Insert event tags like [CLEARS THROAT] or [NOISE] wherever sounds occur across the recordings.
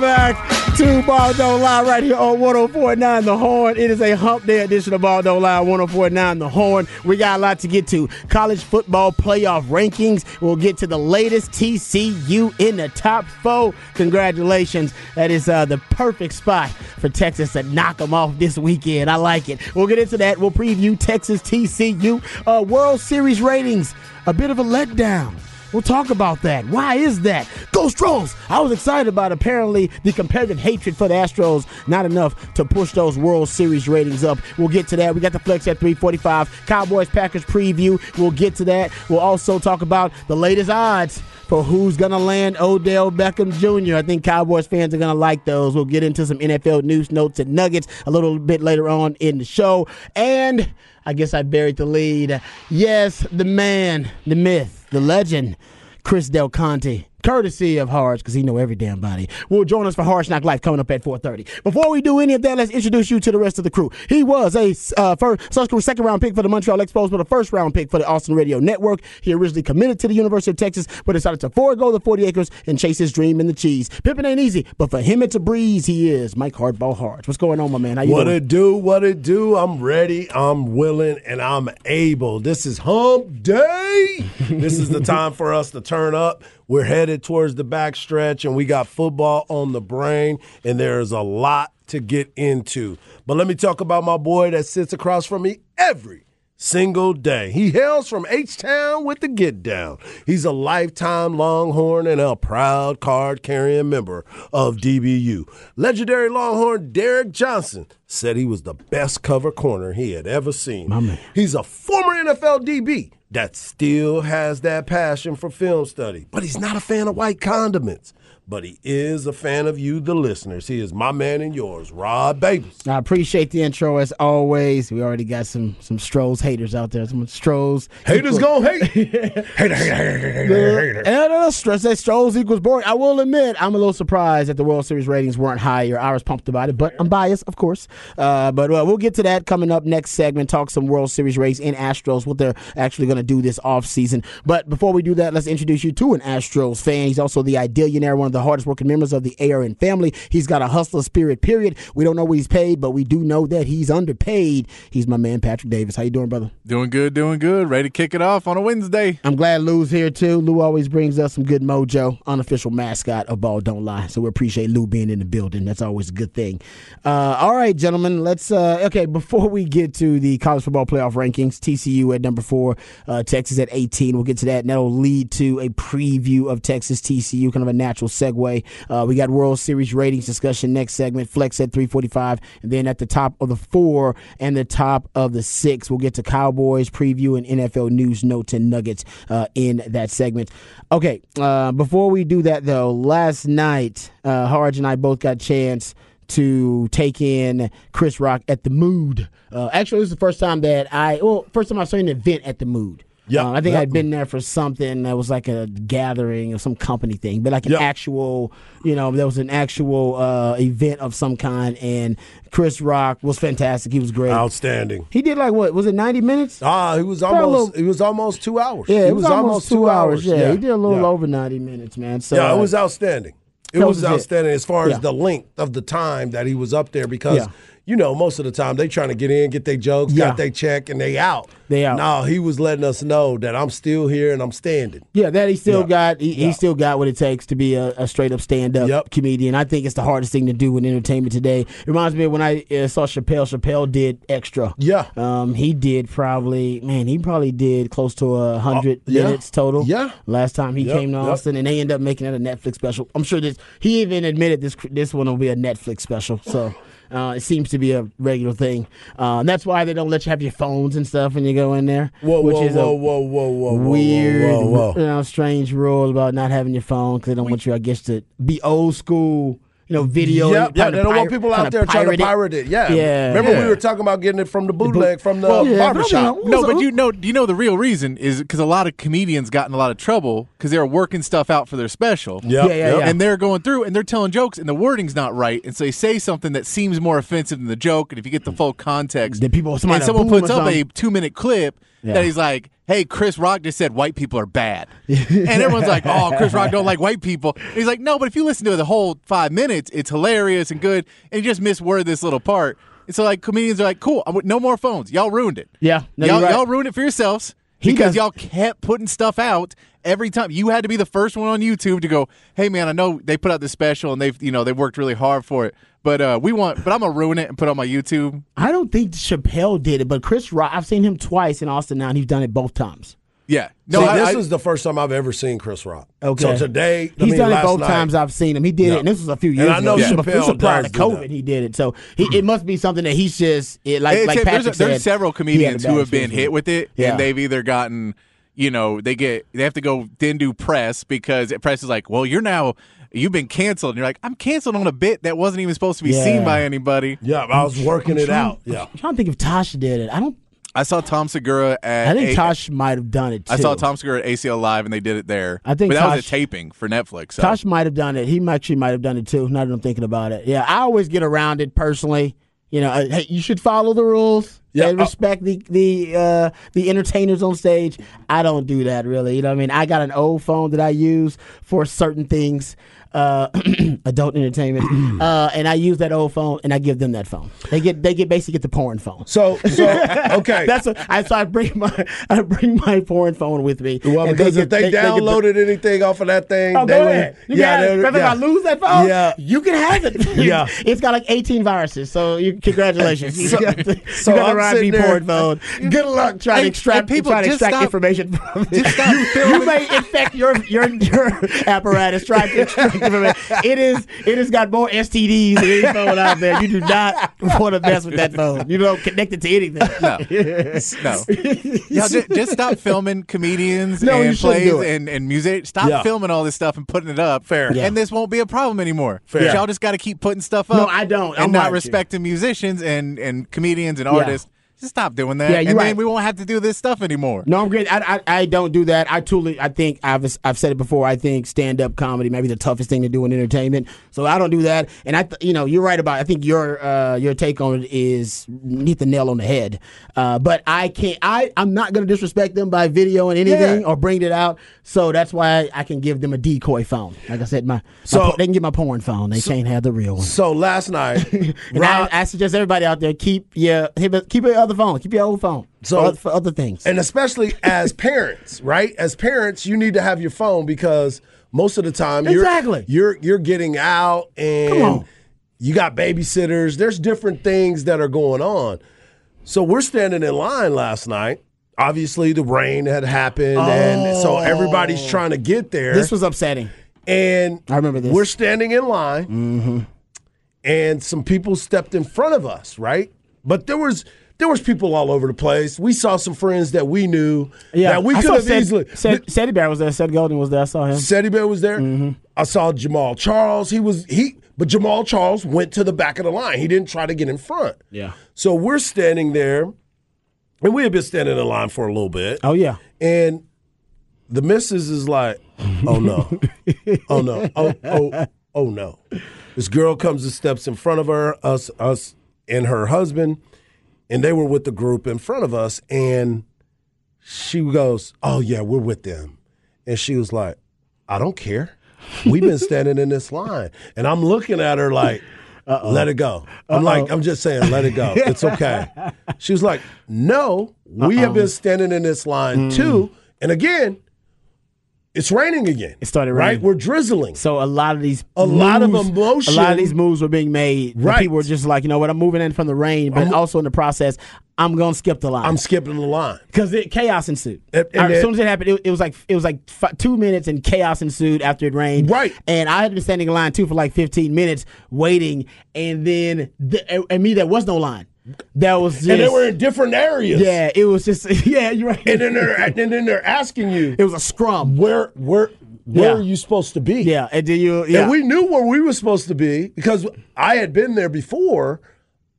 Welcome back to Ball Don't Lie right here on 1049 The Horn. It is a hump day edition of Ball Don't Lie 1049 The Horn. We got a lot to get to. College football playoff rankings. We'll get to the latest TCU in the top four. Congratulations. That is uh, the perfect spot for Texas to knock them off this weekend. I like it. We'll get into that. We'll preview Texas TCU uh, World Series ratings. A bit of a letdown. We'll talk about that. Why is that? Go Stros! I was excited about apparently the competitive hatred for the Astros. Not enough to push those World Series ratings up. We'll get to that. We got the flex at 345. Cowboys Packers preview. We'll get to that. We'll also talk about the latest odds for who's going to land Odell Beckham Jr. I think Cowboys fans are going to like those. We'll get into some NFL news notes and nuggets a little bit later on in the show. And I guess I buried the lead. Yes, the man, the myth, the legend, Chris Del Conte. Courtesy of Harsh, because he know every damn body. Will join us for Harsh Knock Life coming up at 4.30. Before we do any of that, let's introduce you to the rest of the crew. He was a uh, first, second round pick for the Montreal Expos, but a first round pick for the Austin Radio Network. He originally committed to the University of Texas, but decided to forego the 40 acres and chase his dream in the cheese. Pippin ain't easy, but for him it's a breeze. He is Mike Hardball Harsh. What's going on, my man? How you what doing? it do? What it do? I'm ready. I'm willing, and I'm able. This is Hump Day. this is the time for us to turn up. We're headed towards the back stretch, and we got football on the brain, and there's a lot to get into. But let me talk about my boy that sits across from me every single day. He hails from H Town with the Get Down. He's a lifetime Longhorn and a proud card carrying member of DBU. Legendary Longhorn Derrick Johnson said he was the best cover corner he had ever seen. My man. He's a former NFL DB that still has that passion for film study, but he's not a fan of white condiments. But he is a fan of you, the listeners. He is my man and yours, Rod Babers. I appreciate the intro as always. We already got some some Stros haters out there. Some Stros Haters gonna hate. [LAUGHS] hater, hater, hater, hater, hater. And uh, stress that Stros equals boring. I will admit, I'm a little surprised that the World Series ratings weren't higher. I was pumped about it, but I'm biased, of course. Uh, but uh, we'll get to that coming up next segment. Talk some World Series race in Astros, what they're actually going to do this offseason. But before we do that, let's introduce you to an Astros fan. He's also the Idealionaire, one of the hardest working members of the ARN family. He's got a hustler spirit, period. We don't know what he's paid, but we do know that he's underpaid. He's my man, Patrick Davis. How you doing, brother? Doing good, doing good. Ready to kick it off on a Wednesday. I'm glad Lou's here, too. Lou always brings us some good mojo, unofficial mascot of Ball Don't Lie. So we appreciate Lou being in the building. That's always a good thing. Uh, all right, gentlemen, let's, uh, okay, before we get to the college football playoff rankings, TCU at number four, uh, Texas at 18. We'll get to that, and that'll lead to a preview of Texas TCU, kind of a natural segue. Uh, we got World Series ratings discussion next segment, Flex at 345, and then at the top of the four and the top of the six, we'll get to Cowboys preview and NFL news, notes, and nuggets uh, in that segment. Okay, uh, before we do that, though, last night, uh, Harge and I both got a chance to take in Chris Rock at the Mood. Uh, actually, this is the first time that I, well, first time I saw an event at the Mood. Yep, Uh, I think yep. I'd been there for something that was like a gathering or some company thing, but like an Yep. actual, you know, there was an actual uh, event of some kind, and Chris Rock was fantastic. He was great. Outstanding. He did like what was it, ninety minutes? Ah, he was almost. little- He was almost two hours. yeah, it was, almost, two hours. Yeah, he did a little yeah. over ninety minutes, man. So Yeah, uh, it was outstanding. It was was it. outstanding as far Yeah. as the length of the time that he was up there because Yeah. You know most of the time they trying to get in, get their jokes, Yeah. got their check, and they out. They out. No, he was letting us know that I'm still here and I'm standing. Yeah, that he still Yeah. got. He, Yeah. he still got what it takes to be a, a straight up stand up Yep. comedian. I think it's the hardest thing to do in entertainment today. It reminds me of when I uh, saw Chappelle. Chappelle did extra. Yeah. Um, he did probably man. He probably did close to a hundred Uh, minutes total. Yeah. Last time he Yep, came to yep. Austin, and they end up making it a Netflix special. I'm sure this. He even admitted this. This one will be a Netflix special. So. Uh, it seems to be a regular thing, uh, and that's why they don't let you have your phones and stuff when you go in there. Whoa, which whoa, is a whoa, whoa, whoa, whoa, whoa, weird, whoa, whoa, whoa. you know, strange rule about not having your phone because they don't want you, I guess, to be old school. You know, video. Yeah, and yeah, kinda they don't want people out there trying to pirate it. Yeah, Yeah. Remember Yeah. we were talking about getting it from the bootleg from the Well, yeah, but I mean, barbershop. No, but you know, you know the real reason is because a lot of comedians got in a lot of trouble because they were working stuff out for their special. Yep, Yeah, yeah, yep. yeah. And they're going through and they're telling jokes and the wording's not right, and so they say something that seems more offensive than the joke. And if you get the full context, Then people- somebody and someone puts up a two minute clip Yeah. that he's like, "Hey, Chris Rock just said white people are bad," and everyone's like, "Oh, Chris Rock don't like white people." And he's like, "No, but if you listen to the whole five minutes, it's hilarious and good, and you just misword this little part." And so like comedians are like, "Cool, no more phones. Y'all ruined it. Yeah, no, y'all, right. y'all ruined it for yourselves." Because y'all kept putting stuff out every time. You had to be the first one on YouTube to go, "Hey man, I know they put out this special and they've you know they worked really hard for it, but uh, we want, but I'm gonna ruin it and put it on my YouTube." I don't think Chappelle did it, but Chris Rock. I've seen him twice in Austin now, and he's done it both times. Yeah, no, See, I, this I- is the first time I've ever seen Chris Rock. Okay. So today, I he's mean, done it both night- times I've seen him. He did Yeah. it, and this was a few And years I know ago. This was- this was Chappelle prior to COVID. He did it, so he, it must be something that he's just it, like It's- like there's, Patrick there's said, several he had a comedians who have been hit with it, Yeah. and they've either gotten, you know, they get they have to go then do press because press is like, well, you're now you've been canceled, and you're like, I'm canceled on a bit that wasn't even supposed to be Yeah. seen by anybody. Yeah, I was working it out. Yeah. I'm trying to think if Tosh did it. I don't. I saw Tom Segura at I think A- Tosh might have done it. Too. I saw Tom Segura at ACL Live, and they did it there. I think but that was a taping for Netflix. So. Tosh might have done it. He actually might have done it too. Now that I'm thinking about it, yeah, I always get around it personally. You know, uh, hey, you should follow the rules. Yeah, and uh, respect the the uh, the entertainers on stage. I don't do that really. You know, what I mean, I got an old phone that I use for certain things, uh, [CLEARS THROAT] adult entertainment, [CLEARS THROAT] uh, and I use that old phone, and I give them that phone. They get they get basically get the porn phone. So, so [LAUGHS] okay. That's what I so I bring my [LAUGHS] I bring my porn phone with me. well, because if get- they, get the- downloaded anything off of that thing, Oh, they go would- ahead. You yeah, can they have it. would- If. I lose that phone, Yeah. you can have it. [LAUGHS] Yeah. it's got like 18 viruses. So you, congratulations. You So- got the, so you got the Ryan B. porn phone. Good luck trying to extract, people, trying to extract stop- information from it. you, you may infect your your your apparatus trying to extract. It is it has got more STDs than any phone out there. You do not want to mess with that phone. You don't connect it to anything. No, [LAUGHS] no. Yeah, just, just stop filming comedians No, and plays and, and music. Stop Yeah. filming all this stuff and putting it up. Fair. Yeah. And this won't be a problem anymore. Fair. Y'all just got to keep putting stuff up. No, I don't. I'm And not with you. respecting musicians and, and comedians and artists. Just stop doing that. Yeah, you're and right. then we won't have to do this stuff anymore. No, I'm great. I, I I don't do that. I truly, I think I've I've said it before. I think stand up comedy may be the toughest thing to do in entertainment. So I don't do that. And I, th- you know, you're right about. I think your uh, your take on it is hit the nail on the head. Uh, but I can't. I I'm not going to disrespect them by video and anything Yeah. or bring it out. So that's why I can give them a decoy phone. Like I said, my, my So- po- they can get my porn phone. They can't have the real one. So last night, [LAUGHS] And Rob, I, I suggest everybody out there keep your keep your other phone, keep your old phone So- for, other things. and especially as [LAUGHS] parents, right? As parents, you need to have your phone because most of the time you're Exactly. you're you're getting out and you got babysitters. There's different things that are going on. So we're standing in line last night. Obviously, the rain had happened, and so oh. everybody's trying to get there. this was upsetting. and I remember this. We're standing in line, mm-hmm. and some people stepped in front of us, right? But there was there was people all over the place. We saw some friends that we knew that we could have Seth- easily. Seth Bear was there. Seth Golden was there. I saw him. Seti Bear was there. Mm-hmm. I saw Jamaal Charles. He was he, but Jamaal Charles went to the back of the line. He didn't try to get in front. Yeah. So we're standing there, and we had been standing in line for a little bit. Oh yeah. And the missus is like, oh no. [LAUGHS] oh no. Oh, oh, oh no. This girl comes and steps in front of her, us, us and her husband, and they were with the group in front of us, and she goes, Oh yeah, we're with them. And she was like, I don't care. We've been [LAUGHS] standing in this line. And I'm looking at her like, let it go. I'm like, I'm just saying, let it go. It's [LAUGHS] okay. She was like, No, we have been standing in this line too. And again, it's raining again. It started raining. right. We're drizzling. So a lot of these A lot of moves- emotion. A lot of these moves were being made. Right. People were just like, you know what, I'm moving in from the rain, but also in the process, I'm gonna skip the line. I'm skipping the line. because chaos ensued. And- and as soon as it happened, it, it was like it was like f- two minutes, and chaos ensued after it rained. Right. and I had been standing in line too for like 15 minutes waiting, and then the, and me there was no line. That was just And they were in different areas. yeah. It was just [LAUGHS] yeah. You're right. And then they're and then they're asking you it was a scrum. where where where Yeah. are you supposed to be? Yeah, and then you yeah. And we knew where we were supposed to be because I had been there before,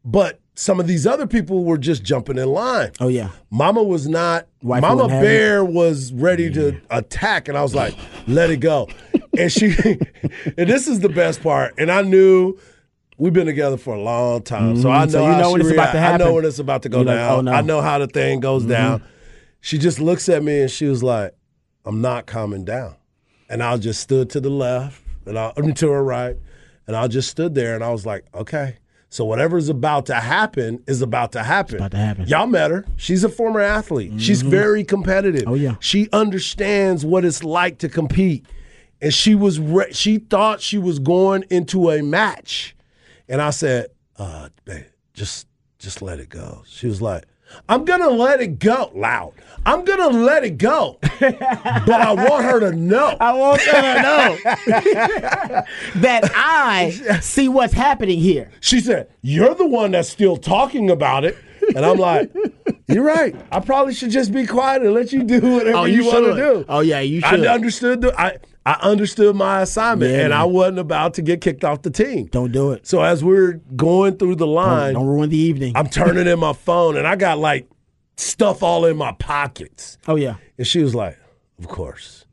but some of these other people were just jumping in line. oh yeah. Mama was not. Wifey Mama Bear was ready to attack, and I was like, "Let it go." And she, [LAUGHS] and this is the best part. And I knew we've been together for a long time, so I know, Mm-hmm. so you how know when it's about to react. I know happen. when it's about to go You're like, down. oh, no. Mm-hmm. I know how the thing goes down. She just looks at me and she was like, "I'm not calming down," and I just stood to the left and I, to her right, and I just stood there and I was like, "Okay." So whatever's about to happen is about to happen. about to happen. Y'all met her. She's a former athlete. She's very competitive. Oh, yeah. She understands what it's like to compete, and she was re- she thought she was going into a match, and I said, "Uh, just just let it go." She was like. I'm gonna let it go loud. I'm gonna let it go, [LAUGHS] but I want her to know. I want her to know [LAUGHS] that I see what's happening here. She said, You're the one that's still talking about it. And I'm like, You're right. I probably should just be quiet and let you do whatever Oh, you, you want to do. Oh, yeah, you should. I understood the I, I understood my assignment Yeah, and I wasn't about to get kicked off the team. Don't do it. So as we're going through the line, Don't ruin the evening. I'm turning in my phone and I got like stuff all in my pockets. oh yeah. And she was like, Of course.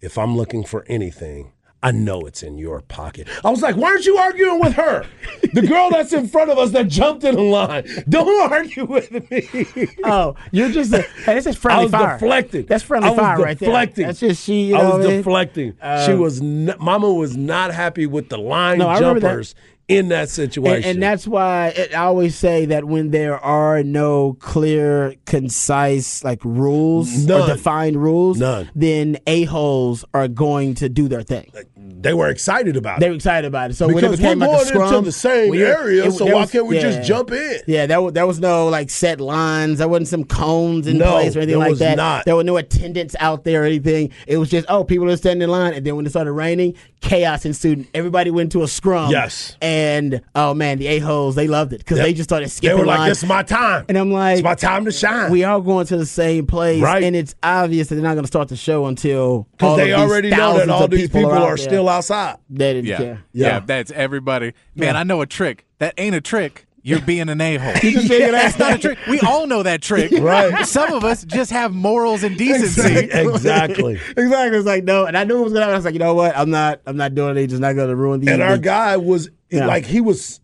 If I'm looking for anything, I know it's in your pocket. I was like, Why aren't you arguing with her? The girl that's in front of us that jumped in the line. Don't argue with me. Oh, you're just a, hey, this is friendly I was fire. deflecting. That's friendly I was fire right there. deflecting. That's just she. You I know was I mean? deflecting. she um, was, n- Mama was not happy with the line No, jumpers in that situation. And, and that's why it, I always say that when there are no clear, concise like rules or defined rules, None. then a holes are going to do their thing. They were excited about it. They were excited about it. So when it Because became we're like a going scrum, into the same you're- area, it- so why was- can't we yeah. just jump in? Yeah, there was, there was no like set lines. There wasn't some cones in No, place or anything there like was that. not. There were no attendants out there or anything. It was just oh, people are standing in line, and then when it started raining, chaos ensued. Everybody went to a scrum. Yes. and oh man, the a holes they loved it because Yep. they just started skipping. They were like, lines. "This is my time." And I'm like, It's my time to shine. we all going to the same place, Right. And it's obvious that they're not going to start the show until Because they already know that all these people, out are there. Still outside. They didn't Yeah. care. yeah, Yeah. that's everybody. Man, I know a trick that ain't a trick you're [LAUGHS] being an a hole. just being That's not a trick. We all know that trick. [LAUGHS] Right. Some of us just have morals and decency. exactly. [LAUGHS] exactly. It's like no, and I knew it was gonna. happen. I was like, you know what? I'm not. I'm not doing it. Just not gonna ruin these. And our things. guy was Yeah. like he was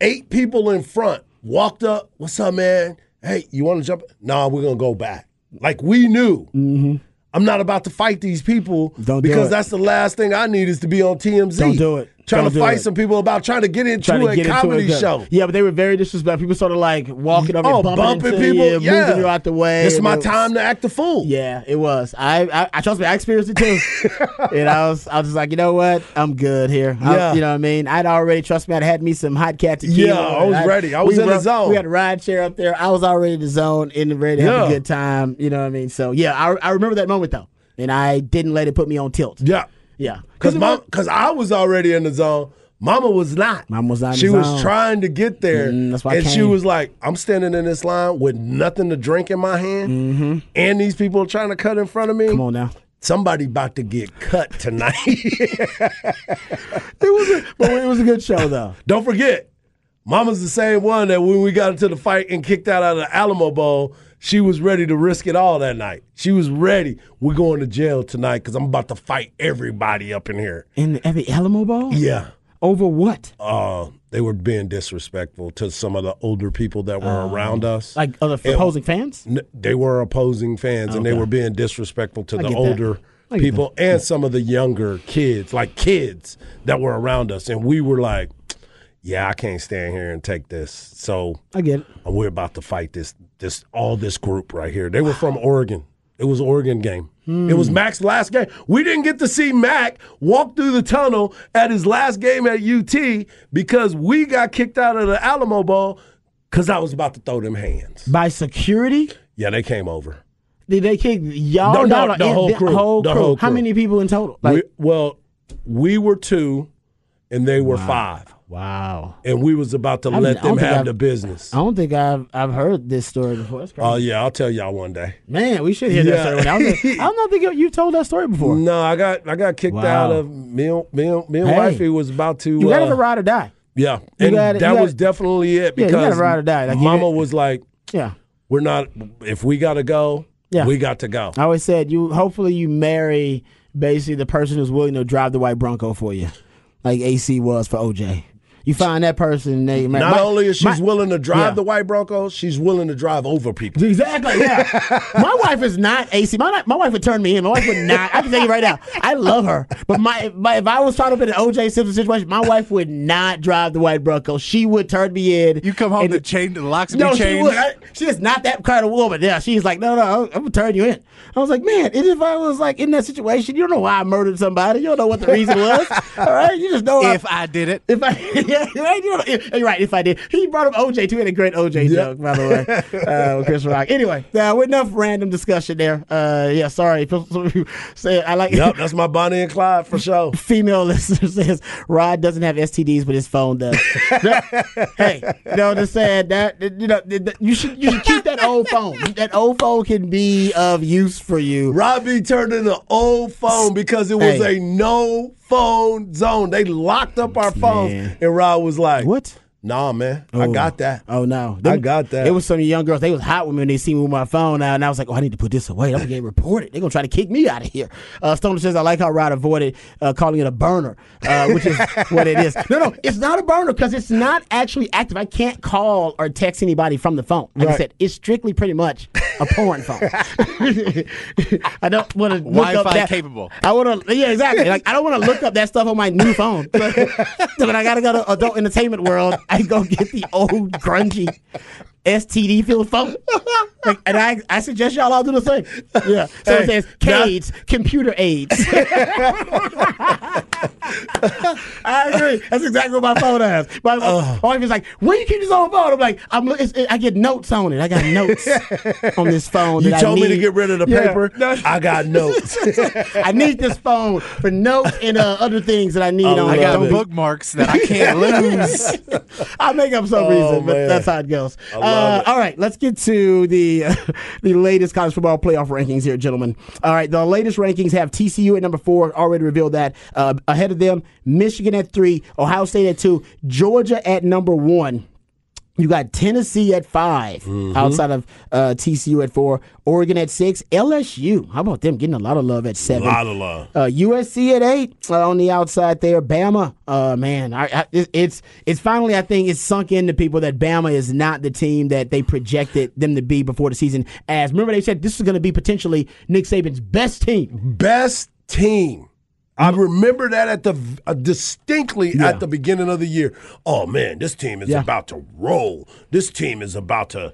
eight people in front. Walked up, what's up, man? Hey, you want to jump? Nah, we're gonna go back. Like we knew. Mm-hmm. I'm not about to fight these people Don't because that's the last thing I need is to be on TMZ. Don't do it. Trying to fight it. some people about trying to get into to a get into comedy show. Yeah, but they were very disrespectful. People sort of like walking over, Oh, bumping, bumping people. you, yeah, moving you out the way. This is my was- time to act the fool. Yeah, it was. I, I, I trust me. I experienced it too, [LAUGHS] and I was, I was just like, you know what, I'm good here. I- Yeah. you know what I mean. I'd already trust me. I'd had me some hot cat tequila. Yeah, I was and ready. I was we in the zone. We had a ride share up there. I was already in the zone, in the ready to have a good time. You know what I mean. So yeah, I, I remember that moment though, and I didn't let it put me on tilt. Yeah. Yeah, Because because I was already in the zone. Mama was not. Mama was not in She was zone. trying to get there, Mm, that's why I and she was like, "I'm standing in this line with nothing to drink in my hand, and these people are trying to cut in front of me. Mm-hmm. Come on now. Somebody about to get cut tonight. [LAUGHS] It was, a, but it was a good show though. [LAUGHS] Don't forget, Mama's the same one that when we got into the fight and kicked out of the Alamo Bowl, she was ready to risk it all that night. She was ready. We're going to jail tonight because I'm about to fight everybody up in here. In the Alamo Bowl. Yeah. Over what? uh, they were being disrespectful to some of the older people that were around us. Like other opposing fans? n- they were opposing fans, and they were being disrespectful to the older I people and some of the younger kids, like kids that were around us. And we were like, "Yeah, I can't stand here and take this." So I get it. Uh, we're about to fight this this all this group right here. They were from Oregon. It was Oregon game. It was hmm. Mack's last game. We didn't get to see Mack walk through the tunnel at his last game at UT because we got kicked out of the Alamo Bowl because I was about to throw them hands. By security? Yeah, they came over. Did they kick y'all No, no, the whole crew. whole The crew? whole How many people in total? Like, we, well, we were two, and they were five, wow. and we was about to I let don't them have I've- the business. I don't think I've I've heard this story before. Oh yeah, I'll tell y'all one day. Man, we should hear yeah. that story. I don't, think, I don't think you- you've told that story before. No, I got I got kicked Wow. out of me. and- Me, and- me and Hey. wifey was about to. You got uh, to ride or die. Yeah, and gotta- that gotta- was definitely it Yeah, you because gotta ride or die. Like, Mama was like, Yeah. "We're not. If we got to go, Yeah. we got to go." I always said you. Hopefully, you marry basically the person who's willing to drive the white Bronco for you, like AC was for OJ. You find that person, they man, Not my- only is she my- willing to drive Yeah. the white Bronco, she's willing to drive over people. Exactly. Yeah. [LAUGHS] my wife is not AC. My my wife would turn me in. My wife would not. I can tell you right now. I love her, but my, my if I was caught up in an OJ Simpson situation, my wife would not drive the white Bronco. She would turn me in. You come home, and- the chain, the locks would No, be she changed. would. I, she is not that kind of woman. Yeah, she's like, no, no, I'm, I'm gonna turn you in. I was like, man, and if I was like in that situation, you don't know why I murdered somebody. You don't know what the reason was. [LAUGHS] All right, you just know I- if I did it, if I, [LAUGHS] [LAUGHS] yeah, right, you know, if- you're right. If I did, he brought up OJ too. He had a great OJ joke, by the way, [LAUGHS] uh, with Chris Rock. Anyway, uh, with enough random discussion there. Uh, yeah, sorry. [LAUGHS] Say I like. Yep, that's my Bonnie and Clyde for sure. Female listener says Rod doesn't have STDs, but his phone does. hey, you know, just saying that you know you should you should keep that old phone. That old phone can be of use for you. Robbie turned in an old phone because it was Hey. a no phone zone. They locked up our phones, Man. and Rob was like, What? Nah, man, I got that." Oh no, I got that. It was some young girls. They was hot with me when they see me with my phone now, and I was like, "Oh, I need to put this away. I'm gonna get reported. They're gonna try to kick me out of here." Uh, Stoner says, "I like how Rod avoided uh, calling it a burner, uh, which is [LAUGHS] what it is. No, no, it's not a burner because it's not actually active. I can't call or text anybody from the phone. Like I said, it's strictly pretty much a porn phone. [LAUGHS] I don't want to Wi-Fi capable. I want to, yeah, exactly. Like I don't want to look up that stuff on my new phone. so [LAUGHS] when I gotta go to adult entertainment world, I go get the old grungy STD filled phone. Like, and I, I suggest y'all all do the same. Yeah. So it Hey, says CAIDS, computer aids. [LAUGHS] I agree. That's exactly what my phone has. My, my wife is like, "Where you keep this on phone?" I'm like, "I'm. look- It's, it, I get notes on it. I got notes on this phone. You that I told me to get rid of the paper. No. I got notes. [LAUGHS] I need this phone for notes and uh, other things that I need on. I I got it. bookmarks that I can't [LAUGHS] lose. I'll make up some Oh, reason, but that's how it goes. love Uh, all right, let's get to the [LAUGHS] the latest college football playoff rankings here, gentlemen. All right, the latest rankings have TCU at number four. Already revealed that. Uh, ahead of them, Michigan at three, Ohio State at two, Georgia at number one. You got Tennessee at 5 Mm-hmm. outside of uh, TCU at four, Oregon at six, LSU. How about them getting a lot of love at A seven? lot of love. Uh, USC at eight uh, on the outside there. Bama, uh, man, I, I, it's it's finally I think it's sunk into people that Bama is not the team that they projected them to be before the season. As remember they said this is going to be potentially Nick Saban's best team. Best team. I remember that at the uh, distinctly Yeah. at the beginning of the year. Oh man, this team is Yeah. about to roll. This team is about to.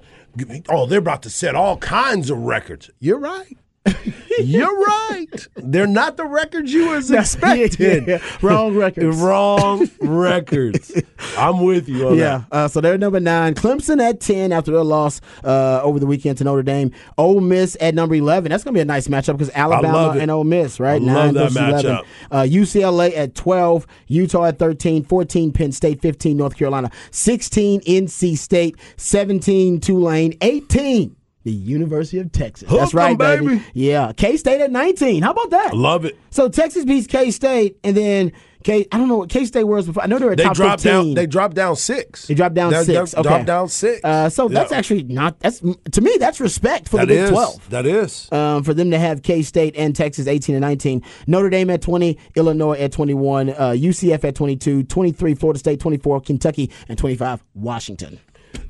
Oh, they're about to set all kinds of records. You're right. [LAUGHS] You're right. They're not the records you was [LAUGHS] expecting. Yeah, wrong records. Wrong [LAUGHS] records. I'm with you on Yeah, uh, so they're number nine. Clemson at ten after their loss uh, over the weekend to Notre Dame. Ole Miss at number eleven. That's gonna be a nice matchup because Alabama and Ole Miss, right? I nine love that versus eleven. matchup. Uh, UCLA at twelve. Utah at 13. 14 Penn State. Fifteen North Carolina. Sixteen NC State. Seventeen Tulane. Eighteen. The University of Texas. Hook That's right, 'em, baby. Yeah, K State at nineteen. How about that? that. Love it. So Texas beats K State, and then K. I don't know what K State was before. I know they were a They top dropped 15. down. They dropped down six. They dropped down They- they six. Okay. Dropped down six. Uh, so that's actually not. That's to me. That's respect for that the Big is Twelve. that is. Um, for them to have K State and Texas 18 and 19, Notre Dame at 20, Illinois at 21, uh, UCF at 22, 23 Florida State, 24 Kentucky, and 25 Washington.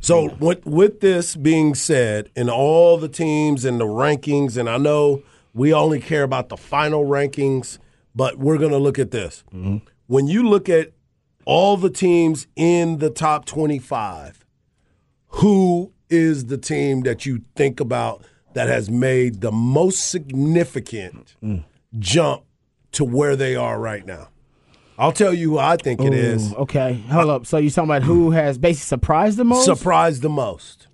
So with with this being said, and all the teams and the rankings, and I know we only care about the final rankings, but we're going to look at this. Mm-hmm. When you look at all the teams in the top twenty-five, who is the team that you think about that has made the most significant mm. jump to where they are right now? I'll tell you who I think it is. Okay, hold up. So you're talking about who has basically surprised the most? Surprised the most.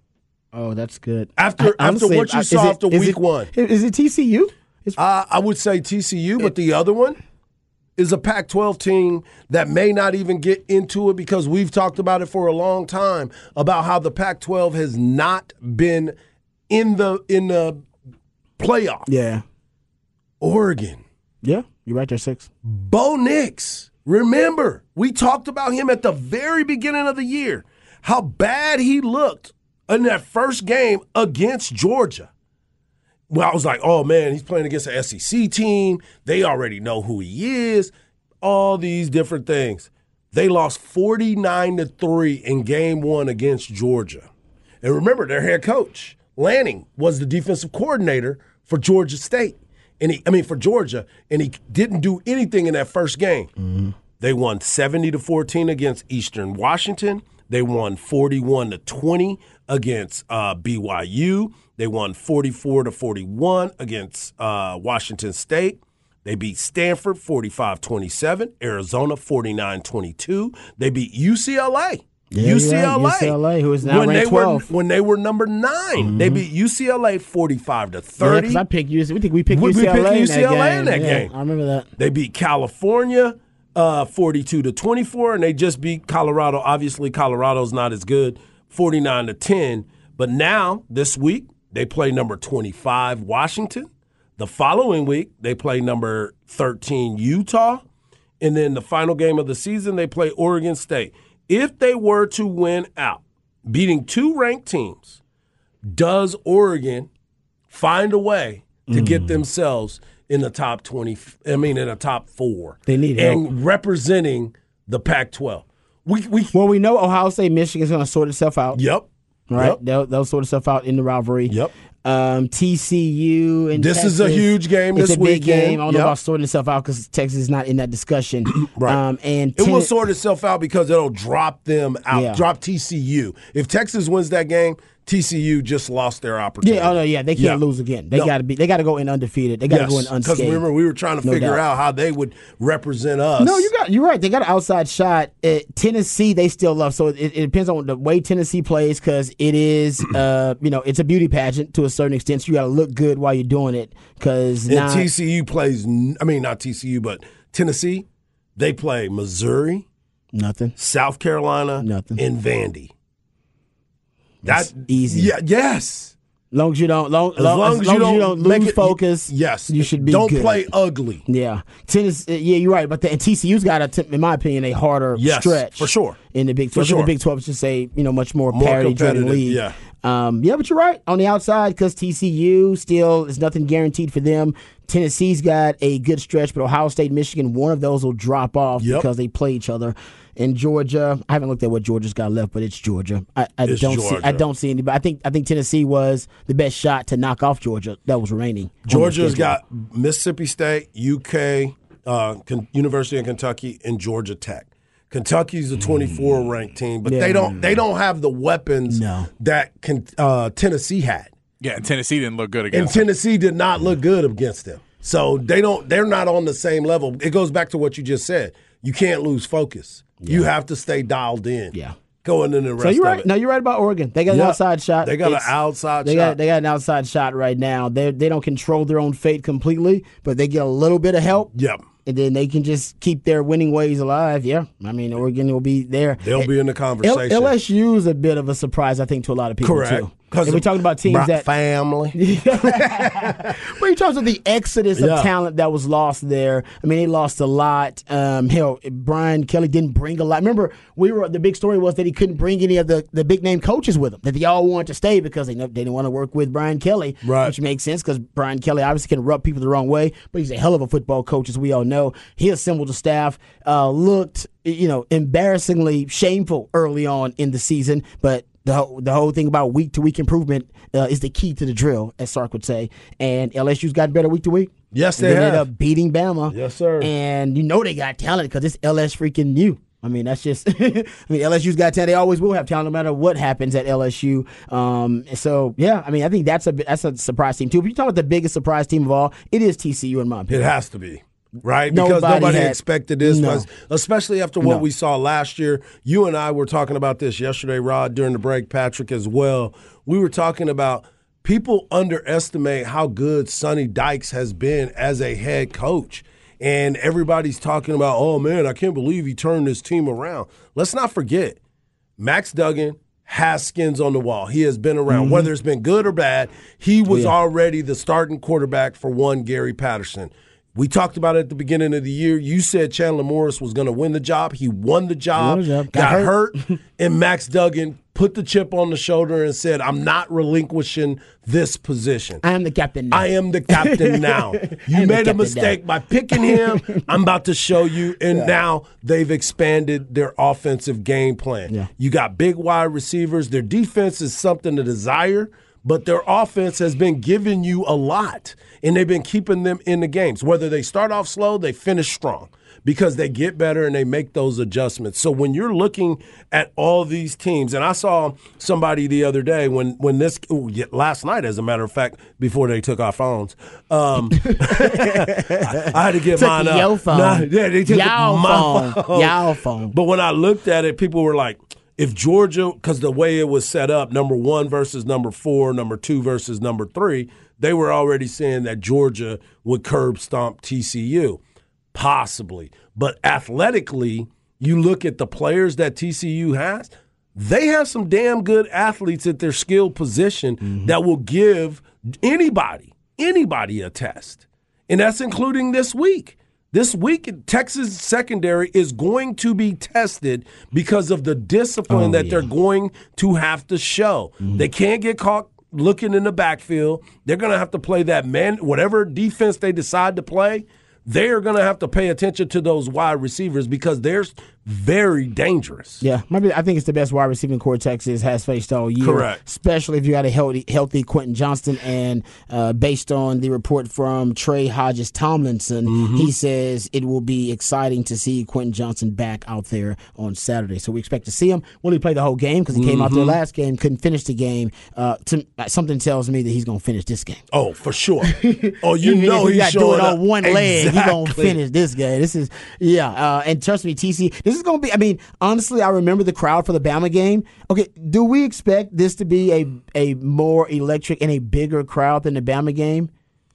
oh, that's good. After- I- after what you is saw it- after week it- one. is it TCU? Uh, I would say TCU, but the other one is a Pac 12 team that may not even get into it because we've talked about it for a long time about how the Pac 12 has not been in the in the playoff. yeah, Oregon. yeah, you're right there. Six. Bo Nix. Remember, we talked about him at the very beginning of the year, how bad he looked in that first game against Georgia. Well, I was like, oh man, he's playing against an SEC team. They already know who he is. All these different things. They lost 49 to 3 in game one against Georgia. And remember, their head coach, Lanning, was the defensive coordinator for Georgia State. And he, I mean, for Georgia, and he didn't do anything in that first game. They won 70 to 14 against Eastern Washington. They won 41 to 20 against uh, BYU. They won 44 to 41 against uh, Washington State. They beat Stanford 45 27, Arizona 49 22. They beat UCLA. Yeah, you're right. UCLA. UCLA, who is now when ranked they were 12. when they were number 9 They beat UCLA 45 to 30. because I picked UCLA. We think we picked We- we UCLA, picked in, UCLA that in that game. Yeah, game. I remember that. They beat California uh, 42 to 24, and they just beat Colorado. Obviously, Colorado's not as good, 49 to 10. But now, this week, they play number 25, Washington. The following week, they play number 13, Utah. And then the final game of the season, they play Oregon State. If they were to win out, beating two ranked teams, does Oregon find a way to Mm. get themselves in the top 20 I mean in the top 4 They need and help. representing the Pac-12 we we Well, we know Ohio State, Michigan's going to sort itself out. yep Right? yep. They'll, they'll sort itself out in the rivalry. Yep. Um, TCU and This is a huge game It's this a big weekend. game. I don't know Yep. about sorting itself out because Texas is not in that discussion. [CLEARS THROAT] Right. Um, and it will sort itself out because it'll drop them out Yeah. drop TCU if Texas wins that game TCU just lost their opportunity Yeah, oh no, yeah, they can't Yeah. lose again. They No. got to be. They got to go in undefeated. They got to go in undefeated. because remember we were trying to No figure doubt. out how they would represent us No, you got you're right. They got an outside shot. At Tennessee, they still love. So it, it depends on the way Tennessee plays because it is, [CLEARS THROAT] uh, you know, it's a beauty pageant to a certain extent. So you got to look good while you're doing it because And now TCU plays, I mean, not TCU, but Tennessee, they play Missouri, nothing. South Carolina, Nothing. and Vandy. That's That easy. Yeah, yes. long as you don't, long, As long as, you, don't don't lose it, focus. yes, you should be. Don't good. play ugly. Yeah, tennis. uh, Yeah, you're right. But the and TCU's got a, in my opinion, a harder Yes, stretch for sure. in the Big For Twelve. sure. The Big Twelve is just a you know much more, More parity driven league. yeah. Um, yeah, but you're right on the outside because TCU still is nothing guaranteed for them. Tennessee's got a good stretch, but Ohio State, Michigan, one of those will drop off Yep. because they play each other. In Georgia, I haven't looked at what Georgia's got left, but it's Georgia. I, I It's don't see. I don't see anybody. I think. I think Tennessee was the best shot to knock off Georgia that was remaining. Georgia's got Mississippi State, UK, uh, University of Kentucky, and Georgia Tech. Kentucky's the 24 ranked team, but Yeah. they don't they don't have the weapons No. that can, uh, Tennessee had. Yeah, and Tennessee didn't look good And against them. And Tennessee did not look good against them. So they don't they're not on the same level. It goes back to what you just said. You can't lose focus. You have to stay dialed in. Yeah. Going in the rest So you're of right. it. No, you're right about Oregon. They got an outside shot. They got an outside they shot. Got, they got an outside shot right now. They they don't control their own fate completely, but they get a little bit of help. Yep. And then they can just keep their winning ways alive. Yeah, I mean Oregon will be there. They'll be in the L- conversation. LSU is a bit of a surprise, I think, to a lot of people Correct. too. And we're talking about teams Brock that family. [LAUGHS] But in terms of the exodus Yeah. of talent that was lost there, I mean, they lost a lot. Um, hell, Brian Kelly didn't bring a lot. Remember, we were the big story was that he couldn't bring any of the, the big name coaches with him. That they all wanted to stay because they they didn't want to work with Brian Kelly, Right. which makes sense because Brian Kelly obviously can rub people the wrong way, but he's a hell of a football coach, as we all know. He assembled a staff, uh, looked you know embarrassingly shameful early on in the season, but the whole, the whole thing about week to week improvement uh, is the key to the drill, as Sark would say. And LSU's gotten better week to week. Yes, And they ended up beating Bama. Yes, sir. And you know they got talent because it's LS freaking new. I mean, that's just. [LAUGHS] I mean, LSU's got talent. They always will have talent, no matter what happens at LSU. Um, so yeah, I mean, I think that's a that's a surprise team too. But you talk about the biggest surprise team of all, it is TCU in my It has to be. Right? Because Nobody nobody, had- expected this, No. was- especially after what No. we saw last year. You and I were talking about this yesterday, Rod, during the break, Patrick as well. We were talking about people underestimate how good Sonny Dykes has been as a head coach. And everybody's talking about, oh man, I can't believe he turned this team around. Let's not forget, Max Duggan has skins on the wall. He has been around, mm-hmm. whether it's been good or bad. He was already the starting quarterback for one Gary Patterson. We talked about it at the beginning of the year. You said Chandler Morris was going to win the job. He won the job, Won the job. got, Got hurt, hurt. [LAUGHS] and Max Duggan put the chip on the shoulder and said, I'm not relinquishing this position. I am the captain. Now. I am the captain [LAUGHS] now. You made a mistake now. by picking him. [LAUGHS] I'm about to show you. And now they've expanded their offensive game plan. Yeah. You got big wide receivers. Their defense is something to desire, but their offense has been giving you a lot. And they've been keeping them in the games. Whether they start off slow, they finish strong because they get better and they make those adjustments. So when you're looking at all these teams, and I saw somebody the other day when when this ooh, last night, as a matter of fact, before they took our phones, um, [LAUGHS] I, I had to get Took mine up. your phone. Nah, yeah, they took Y'all my phone. Y'all phone. But when I looked at it, people were like. If Georgia, because the way it was set up, number one versus number four, number two versus number three, they were already saying that Georgia would curb stomp TCU. Possibly. But athletically, you look at the players that TCU has, they have some damn good athletes at their skill position mm-hmm. that will give anybody, anybody a test. And that's including this week. This week, Texas secondary is going to be tested because of the discipline oh, that they're going to have to show. Mm-hmm. They can't get caught looking in the backfield. They're going to have to play that man, whatever defense they decide to play. They are going to have to pay attention to those wide receivers because they're very dangerous. Yeah, I think it's the best wide receiving corps Texas has faced all year. Correct. Especially if you got a healthy, healthy Quentin Johnston, and uh, based on the report from Trey Hodges Tomlinson, Mm-hmm. he says it will be exciting to see Quentin Johnston back out there on Saturday. So we expect to see him. Will he play the whole game? Because he came out there Mm-hmm. last game, couldn't finish the game. Uh, to, something tells me that he's going to finish this game. Oh, for sure. [LAUGHS] Oh, you Even know if he he's got to do it on one leg. He's gonna finish this game. This is yeah. Uh, and trust me, TC, this is gonna be. I mean, honestly, I remember the crowd for the Bama game. Okay, do we expect this to be a a more electric and a bigger crowd than the Bama game?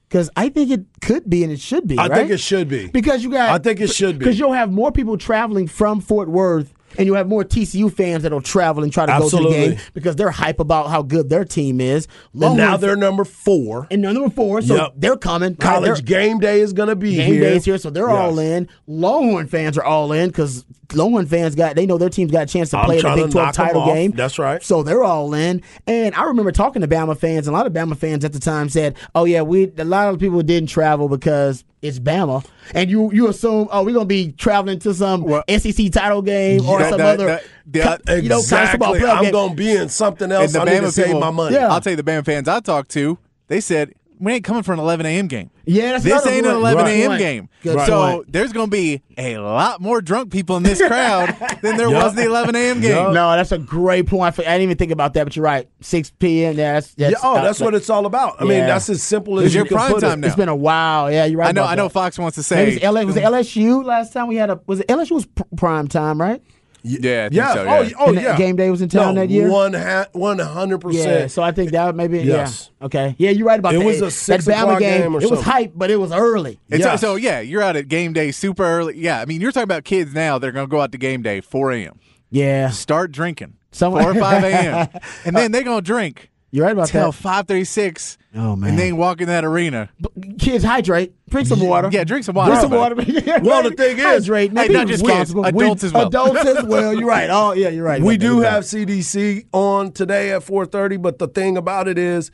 Because I think it could be and it should be. I right? think it should be. because you got. I think it should be. because you'll have more people traveling from Fort Worth And you'll have more TCU fans that'll travel and try to go to the game because they're hype about how good their team is. And now they're number four. and they're number four, so Yep. they're coming. College They're- game day is going to be game here. days here, so they're Yes. all in. Longhorn fans are all in because Longhorn fans got they know their team's got a chance to I'm play in the Big 12 title game. That's right. So they're all in. And I remember talking to Bama fans, and a lot of Bama fans at the time said, "Oh yeah, we a lot of people didn't travel because it's Bama." And you you assume, oh, we're gonna be traveling to some Well- SEC title game or Yeah, some that- other, that- co- that- you know, college football Exactly. playoff I'm game. going to be in something else. And the I need Bama to save my money. Yeah. I'll tell you, the Bama fans I talked to, they said we ain't coming for an 11 a.m. game. Yeah, that's this another ain't an 11 Right. a.m. Point. game. Good so point. there's going to be a lot more drunk people in this crowd [LAUGHS] than there Yup. was the 11 a.m. game. Yup. No, that's a great point. I didn't even think about that, but you're right. 6 p.m. Yeah, that's, that's yeah, oh, that's what it's all about. I mean, that's as simple as It's you your can prime put time it. now. It's been a while. Yeah, you're right. I know. about I know. that. Fox wants to Maybe say. it's LA, was it LSU last time we had a was it LSU was pr- prime time right? Yeah, I think Yeah. so, Oh, yeah. oh, And yeah. game day was in town no, that year? One ha- one hundred Yeah, percent. so I think that maybe Yes. yeah okay yeah you're right about It that. was a that six Bama o'clock game. game or it was hype, but it was early. It's Yes. so yeah, you're out at game day super early. Yeah, I mean you're talking about kids now. They're going to go out to game day 4 a.m. Yeah, Start drinking Some- 4 or 5 a.m. [LAUGHS] and then they're going to drink you're right about till that. 5:36. Oh, man. And then walk in that arena. But kids hydrate, drink some water. Yeah, drink some water. Drink some water. [LAUGHS] Well, the thing is- hydrate. Hey, not just kids, adults We- as well. Adults as [LAUGHS] well. You're right. Oh yeah, you're right. We do have right. CDC on today at 4:30, but the thing about it is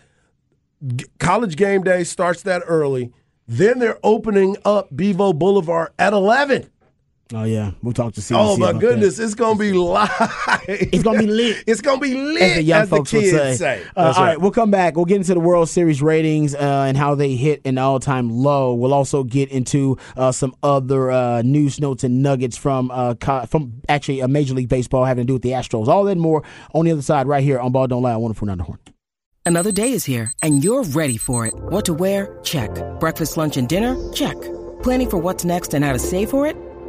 college game day starts that early. Then they're opening up Bevo Boulevard at 11. Oh yeah, we'll talk to CDC. Oh my goodness, that. it's going to be live. [LAUGHS] It's gonna be lit. It's going to be lit as the young as folks the kids would say. Uh, all right. right, we'll come back. We'll get into the World Series ratings uh, and how they hit an all-time low. We'll also get into uh, some other uh, news notes and nuggets from uh, co- from actually a Major League Baseball having to do with the Astros. All that and more on the other side, right here on Ball Don't Lie. on 104.9 The Horn. Another day is here, and you're ready for it. What to wear? Check. Breakfast, lunch, and dinner? Check. Planning for what's next and how to save for it?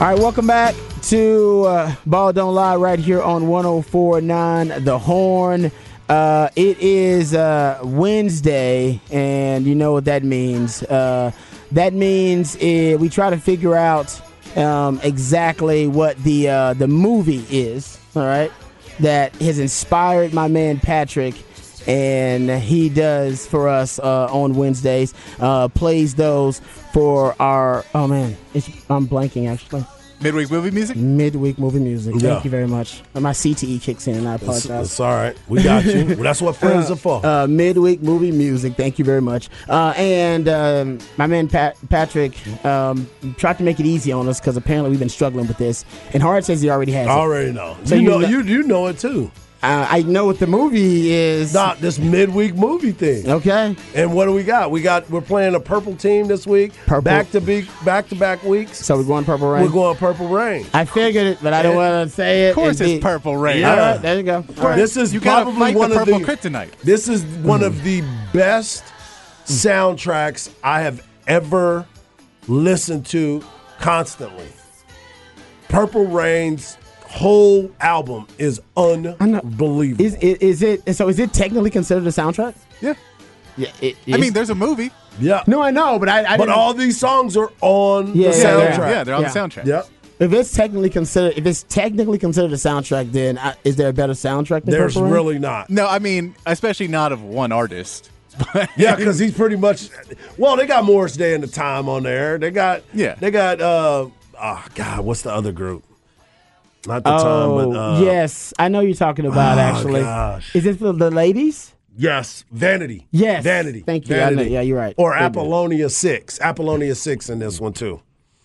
All right, welcome back to uh, Ball Don't Lie right here on 104.9 The Horn. Uh, it is uh, Wednesday, and you know what that means. Uh, that means uh, we try to figure out um, exactly what the uh, the movie is. All right, that has inspired my man Patrick, and he does for us uh, on Wednesdays. Uh, plays those for our. Oh man, it's, I'm blanking actually. Midweek movie music. Midweek movie music. Thank you very much. My CTE kicks in, and I It's, apologize. it's all right. We got you. Well, That's what friends are for. [LAUGHS] Uh, midweek movie music. Thank you very much. Uh, and um, my man Pat, Patrick um, tried to make it easy on us because apparently we've been struggling with this. And Hard says he already has I it. already know. So you you know, kn- you you know it too. Uh, I know what the movie is. Not this midweek movie thing. Okay. And what do we got? We got we're playing a purple team this week. Purple. Back to be back to back weeks. So we're going Purple Rain. We're going purple rain. I figured it, but I don't want to say it. Of course, it's be- Purple Rain. All right, there you go. All right. This is You probably fight one the of purple the kryptonite. This is one of the best soundtracks I have ever listened to constantly. Purple Rain's whole album is unbelievable. Is, is is it so? Is it technically considered a soundtrack? Yeah. Yeah, it I mean, there's a movie. yeah. no, I know, but I, I but didn't- all these songs are on Yeah, the yeah, soundtrack. yeah. Yeah, they're on Yeah. the soundtrack. Yep. If it's technically considered, if it's technically considered a soundtrack, then I, is there a better soundtrack than There's Purple really not. No, I mean, especially not of one artist. [LAUGHS] Yeah, because he's pretty much. Well, they got Morris Day and the Time on there. They got. Yeah. They got. uh Oh God, what's the other group? Not the time, Oh, but uh, yes, I know you're talking about. Oh, actually, gosh. is it for the ladies? Yes, Vanity. Yes. Vanity. Thank you. Vanity. yeah, you're right. Or good. Apollonia Six. Apollonia Six in this one too.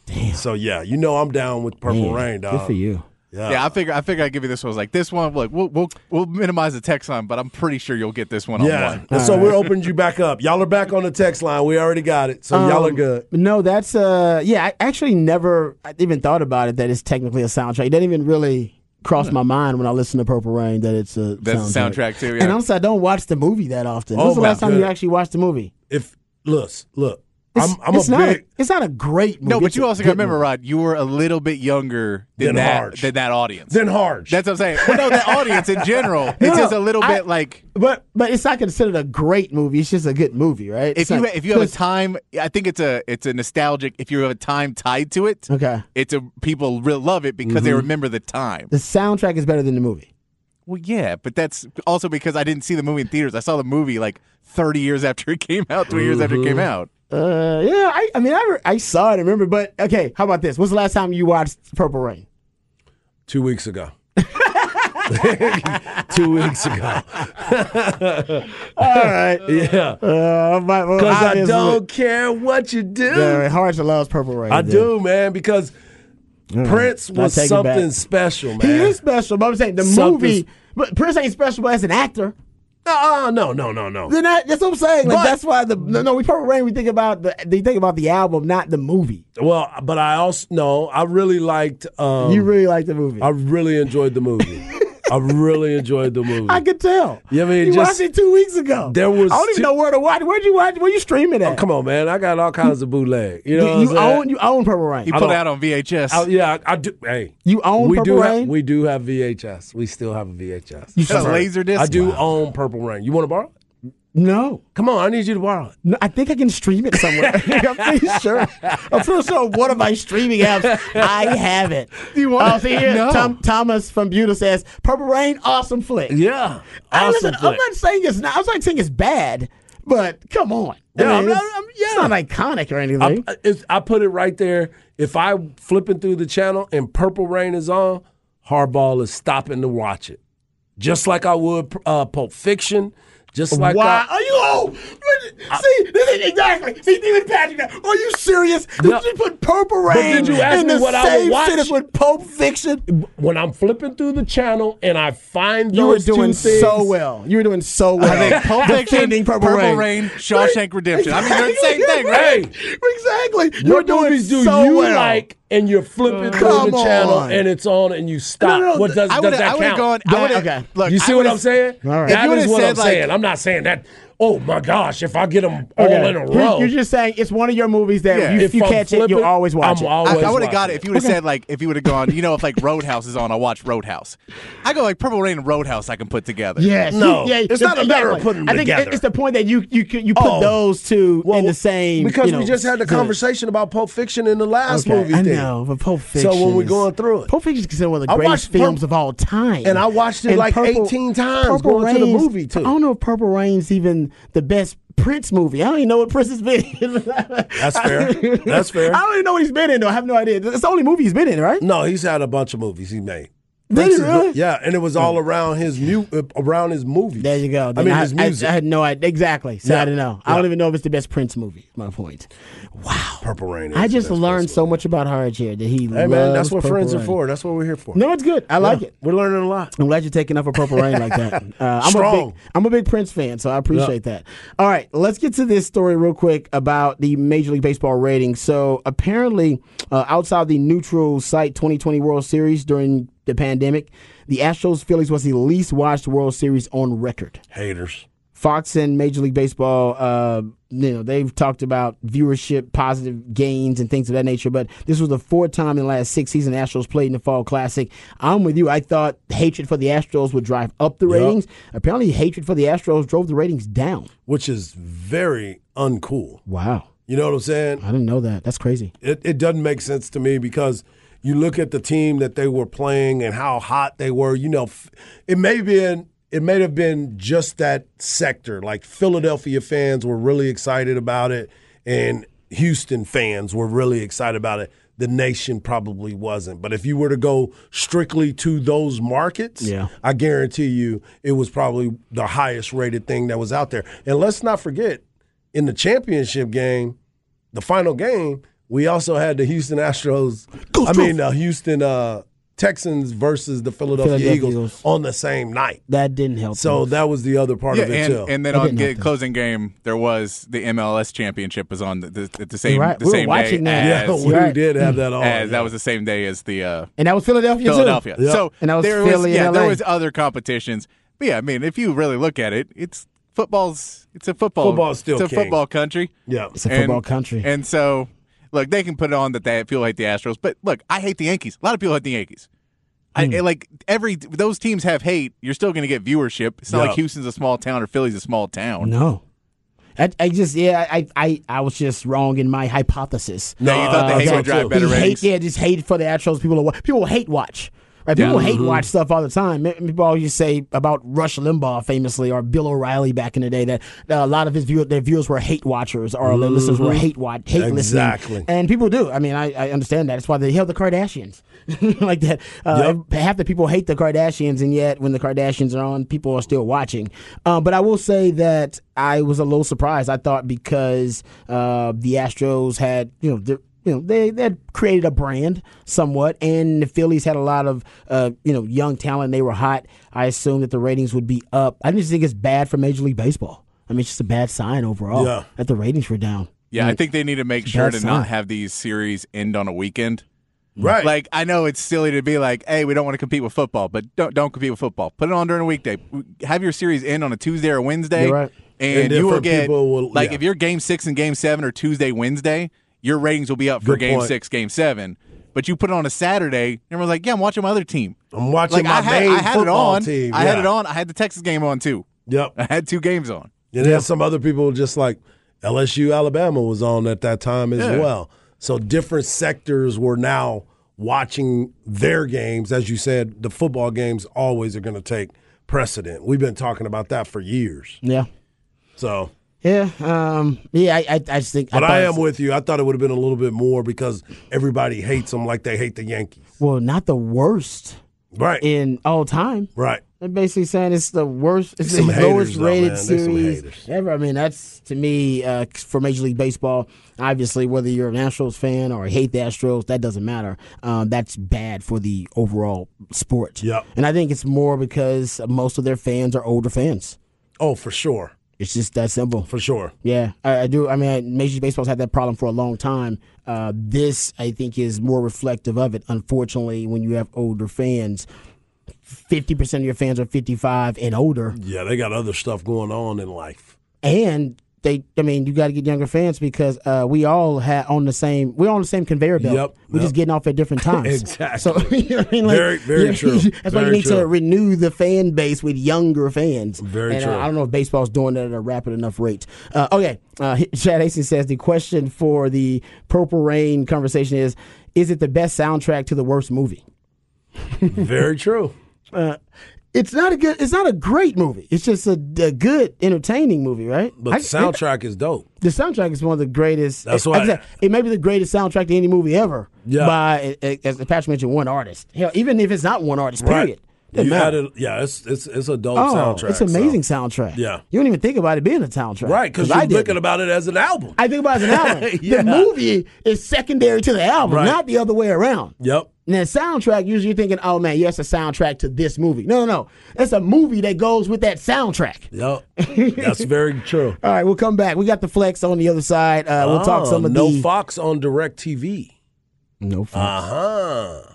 Damn. So yeah, you know I'm down with Purple Man, Rain, dog. Good for you. Yeah. Yeah, I figure I figure I'd give you this one. I was like this one. Look, we'll we'll we'll minimize the text line, but I'm pretty sure you'll get this one on Yeah. one. And so we're opening you back up. Y'all are back on the text line. We already got it. So y'all are Um, good. No, that's uh, yeah. I actually never I even thought about it that it's technically a soundtrack. It didn't even really cross my mind when I listened to Purple Rain that it's a That's a soundtrack, too, yeah. And honestly, I don't watch the movie that often. Oh, When's the last time you actually watched the movie? If look, look, It's, I'm, I'm it's a not big. it's not a great movie. No, but It's you also got to remember, movie. Rod, you were a little bit younger than Than that Harge. than that audience. then Harge. That's what I'm saying. Well, no, that audience in general, it's just a little I- bit like But but it's not considered a great movie. It's just a good movie, right? if It's you not- if you have a time, I think it's a it's a nostalgic. If you have a time tied to it, okay, it's a people really love it because they Mm-hmm. remember the time. the soundtrack is better than the movie. Well, yeah, but that's also because I didn't see the movie in theaters. I saw the movie like 30 years after it came out, 20 years after it Mm-hmm. came out. Uh, yeah, I, I mean, I, I saw it, I remember, but okay, how about this? What's the last time you watched Purple Rain? Two weeks ago. [LAUGHS] Two weeks ago. All right, [LAUGHS] Yeah. uh, well, Because I don't care what you do. Yeah, Hard to loves Purple Rain. I dude. do, man, because Prince was take it back. something special, man. He is special, but I'm saying the Something- movie. But Prince ain't special as an actor. Uh, no, no, no, no. Then that, that's what I'm saying. Like But- that's why the no, no, we Purple Rain. We think about the they think about the album, not the movie. Well, but I also no, I really liked. Um, you really liked the movie. I really enjoyed the movie. [LAUGHS] I really enjoyed the movie. I could tell. Yeah, I mean, you just- watched it two weeks ago. There was I don't even two- know where to watch. Where'd you watch? Where you streaming oh, at? Oh, come on, man! I got all kinds of bootleg. You know, You, what you own you own Purple Rain. You put it out on VHS. I- yeah, I, I do. Hey, You own we Purple do Rain? Have, we do have VHS. We still have a VHS. You got a laser disc? I do Wow. own Purple Rain. You want to borrow? No. Come on, I need you to borrow it. No, I think I can stream it somewhere. [LAUGHS] [LAUGHS] I'm pretty sure. I'm pretty sure one of my streaming apps, I have it. Do [LAUGHS] You want it? see here, No. Tom, Thomas from Buda says, Purple Rain, awesome flick. Yeah, I awesome. listen, I'm not saying it's not. I'm not saying it's bad, but come on. Yeah, I I'm not- it's, I'm- it's not iconic or anything. I, I put it right there. If I flipping through the channel and Purple Rain is on, Hardball is stopping to watch it, just like I would uh, Pulp Fiction. Just like Why I, are you? Oh, see, this is exactly. See, even Patrick. Are you serious? Did No. you put Purple Rain did you ask in me the what I same watch? sentence with Pulp Fiction? when I'm flipping through the channel and I find those You were doing two things, so well. You were doing so well. I think [LAUGHS] Pulp Fiction, Purple, Purple, Rain, Shawshank Redemption. I mean, they're [LAUGHS] the same thing, right? exactly. You're doing movies do so you well. like? And you're flipping through the channel on. and it's on and you stop. No, no, what does, I does that count? gone. That- okay. Look, you see what I'm saying? All right. That is what I'm saying. I'm not saying that. Oh my gosh! If I get them all Okay. in a You're- row, You're, just saying it's one of your movies that Yeah. you, If if you I'm catch it, you'll always watch I'm it. always I, I would have got watching it if you would have said like if you would have gone, you know, if like Roadhouse is on, I'll watch Roadhouse. I go like Purple Rain and Roadhouse. I can put together. Yes. No. [LAUGHS] Yeah, It's not a matter of putting them I think together. it's the point that you you you put Oh. those two Well, in the same because you know, we just had the good. conversation about Pulp Fiction in the last Okay, movie. I thing. know, but Pulp Fiction. So when we're going through it, Pulp Fiction is considered one of the I greatest films of all time, And I watched it like 18 times going to the movie, too. I don't know if Purple Rain's even the best Prince movie. I don't even know what Prince has been in. That's fair. [LAUGHS] That's fair. I don't even know what he's been in. though. I have no idea. It's the only movie he's been in, right? no, he's had a bunch of movies he made. Did really? Yeah, and it was all around his mu- uh, around his movies. There you go. I Then mean, his music. I, had no idea. Exactly. So Yeah. I don't know. I don't even know if it's the best Prince movie. My point. Wow. Purple Rain. is I just learned so much about Harge here that he Hey man, that's what Purple friends are for. That's what we're here for. No, it's good. I like Yeah, it. We're learning a lot. I'm glad you're taking up a Purple Rain like that. [LAUGHS] Uh, I'm Strong. A big, I'm a big Prince fan, so I appreciate that. All right, let's get to this story real quick about the Major League Baseball ratings. So apparently, uh, outside the neutral site 2020 World Series during the pandemic, the Astros Phillies was the least watched World Series on record. Haters. Fox and Major League Baseball, uh, you know, they've talked about viewership, positive gains, and things of that nature. But this was the fourth time in the last six seasons the Astros played in the Fall Classic. I'm with you. I thought hatred for the Astros would drive up the ratings. Apparently, hatred for the Astros drove the ratings down. Which is very uncool. Wow, You know what I'm saying? I didn't know that. That's crazy. It, it doesn't make sense to me because you look at the team that they were playing and how hot they were. You know, it may have been it may have been just that sector. Like Philadelphia fans were really excited about it, and Houston fans were really excited about it. the nation probably wasn't. But if you were to go strictly to those markets, Yeah. I guarantee you it was probably the highest rated thing that was out there. And let's not forget, in the championship game, the final game, we also had the Houston Astros. I mean, the Houston uh, Texans versus the Philadelphia, Philadelphia Eagles, Eagles. on the same night. That didn't help. So them. that was the other part Yeah, of it and, too. and then That on the help them. closing game, there was the MLS championship was on the, the, at the same You're right. the We same watching day that. yeah, as, [LAUGHS] we Right. did have that on. as yeah. that was the same day as the uh, and that was Philadelphia. too. Philadelphia. Yeah. So And that was there Philly was and yeah, there was other competitions. But yeah, I mean, if you really look at it, it's football's it's a football Football's still it's a king. football country. yeah. It's a football country. And so look, they can put it on that they feel hate the Astros, but look, I hate the Yankees. A lot of people hate the Yankees. Hmm. I, like every those teams have hate. You're still going to get viewership. It's not like Houston's a small town or Philly's a small town. no. I, I just yeah I, I I was just wrong in my hypothesis. No, you thought the Uh, hate so would drive better He hate, ratings. yeah, just hate for the Astros. People are, people hate watch. Right? People Yeah. hate watch stuff all the time. People always say about Rush Limbaugh famously or Bill O'Reilly back in the day that uh, a lot of his view, their viewers were hate watchers or their listeners were hate watch hate Exactly. listening. And people do. I mean, I, I understand that. That's why they held the Kardashians [LAUGHS] like that. Uh, Half the people hate the Kardashians, and yet when the Kardashians are on, people are still watching. Um, but I will say that I was a little surprised. I thought because uh, the Astros had you know. The you know they they had created a brand somewhat, and the Phillies had a lot of uh, you know young talent. They were hot. I assumed that the ratings would be up. I just think it's bad for Major League Baseball. I mean, it's just a bad sign overall Yeah. that the ratings were down. Yeah, I think they need to make sure to sign. not have these series end on a weekend. Right. Like I know it's silly to be like, "Hey, we don't want to compete with football," but don't don't compete with football. Put it on during a weekday. Have your series end on a Tuesday or Wednesday, You're right. and, And you will different get people will- like yeah. if you're Game Six and Game Seven or Tuesday Wednesday, your ratings will be up for Good Game point. Six, Game Seven. But you put it on a Saturday, everyone's like, "Yeah, I'm watching my other team." I'm watching Like my I had, main I had it on. team. I had it on. I had the Texas game on too. Yep. I had two games on. And then some other people just like LSU, Alabama was on at that time as Yeah. well. So different sectors were now watching their games. As you said, the football games always are going to take precedent. We've been talking about that for years. Yeah. So, Yeah, um, yeah, I, I, I just think. but thought I, am with you. I thought it would have been a little bit more because everybody hates them like they hate the Yankees. Well, not the worst Right. in all time. right. They're basically saying it's the worst, it's Some the lowest though, rated some series ever. I mean, that's to me uh, for Major League Baseball. Obviously, whether you're an Astros fan or hate the Astros, that doesn't matter. Um, that's bad for the overall sport. Yep. And I think it's more because most of their fans are older fans. Oh, for sure. It's just that simple. For sure. Yeah, I, I do. I mean, Major League Baseball's had that problem for a long time. Uh, this, I think, is more reflective of it. Unfortunately, when you have older fans, fifty percent of your fans are fifty-five and older, Yeah, they got other stuff going on in life. and they. I mean, you got to get younger fans because uh, we all had on the same. We're on the same conveyor belt. Yep, We're yep. just getting off at different [LAUGHS] times. Exactly. So [LAUGHS] you know I mean, like, Very- very [LAUGHS] true. That's why you need true. to renew the fan base with younger fans. Very and, true. Uh, I don't know if baseball's doing that at a rapid enough rate. Uh, okay, uh, Chad Hastings says the question for the Purple Rain conversation is: Is it the best soundtrack to the worst movie? Very true. It's not a good. It's not a great movie. It's just a, a good, entertaining movie, right? But I- the soundtrack is dope. the soundtrack is one of the greatest. That's why- said, it may be the greatest soundtrack to any movie ever. Yeah. By as Patrick mentioned, one artist. Hell, even if it's not one artist, period. Doesn't You matter. added, yeah, it's it's it's a dope Oh, soundtrack. it's an amazing so- soundtrack. Yeah. you don't even think about it being a soundtrack, Right, because I you're didn't. thinking about it as an album. I think about it as an album. [LAUGHS] Yeah. The movie is secondary to the album, Right. not the other way around. Yep. And then soundtrack, usually you're thinking, oh man, yes, a soundtrack to this movie. No, no, no. It's a movie that goes with that soundtrack. Yep. [LAUGHS] That's very true. All right, we'll come back. We got the flex on the other side. Uh, we'll talk Oh, some of no the Fox on DirecTV. no. Flex. Uh huh.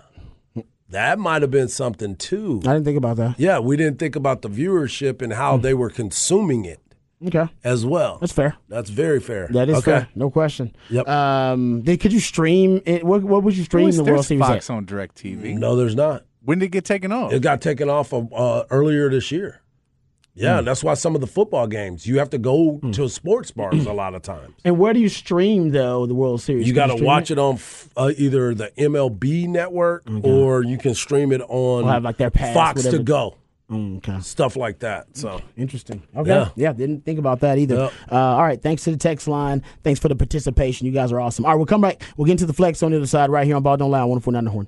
That might have been something too. I didn't think about that. Yeah, we didn't think about the viewership and how they were consuming it Okay, as well. that's fair. That's very fair. That is okay. fair, no question. Yep. Um, did, could you stream it? What, what would you stream There's the World Series Fox at? on DirecTV. No, there's not. When did it get taken off? It got taken off of, uh, earlier this year. Yeah, Hmm. that's why some of the football games you have to go to sports bars a lot of times. And where do you stream though the World Series? You got to watch it, on f- uh, either the MLB network or you can stream it on Or have, like, their pass, Fox whatever. to go. Mm, okay. stuff like that. So Interesting. Okay. Yeah. Yeah. didn't think about that either. Yep. Uh, all right. Thanks to the text line. Thanks for the participation. You guys are awesome. All right, we'll come back. We'll get into the flex on the other side right here on Ball Don't Lie, 149 The Horn.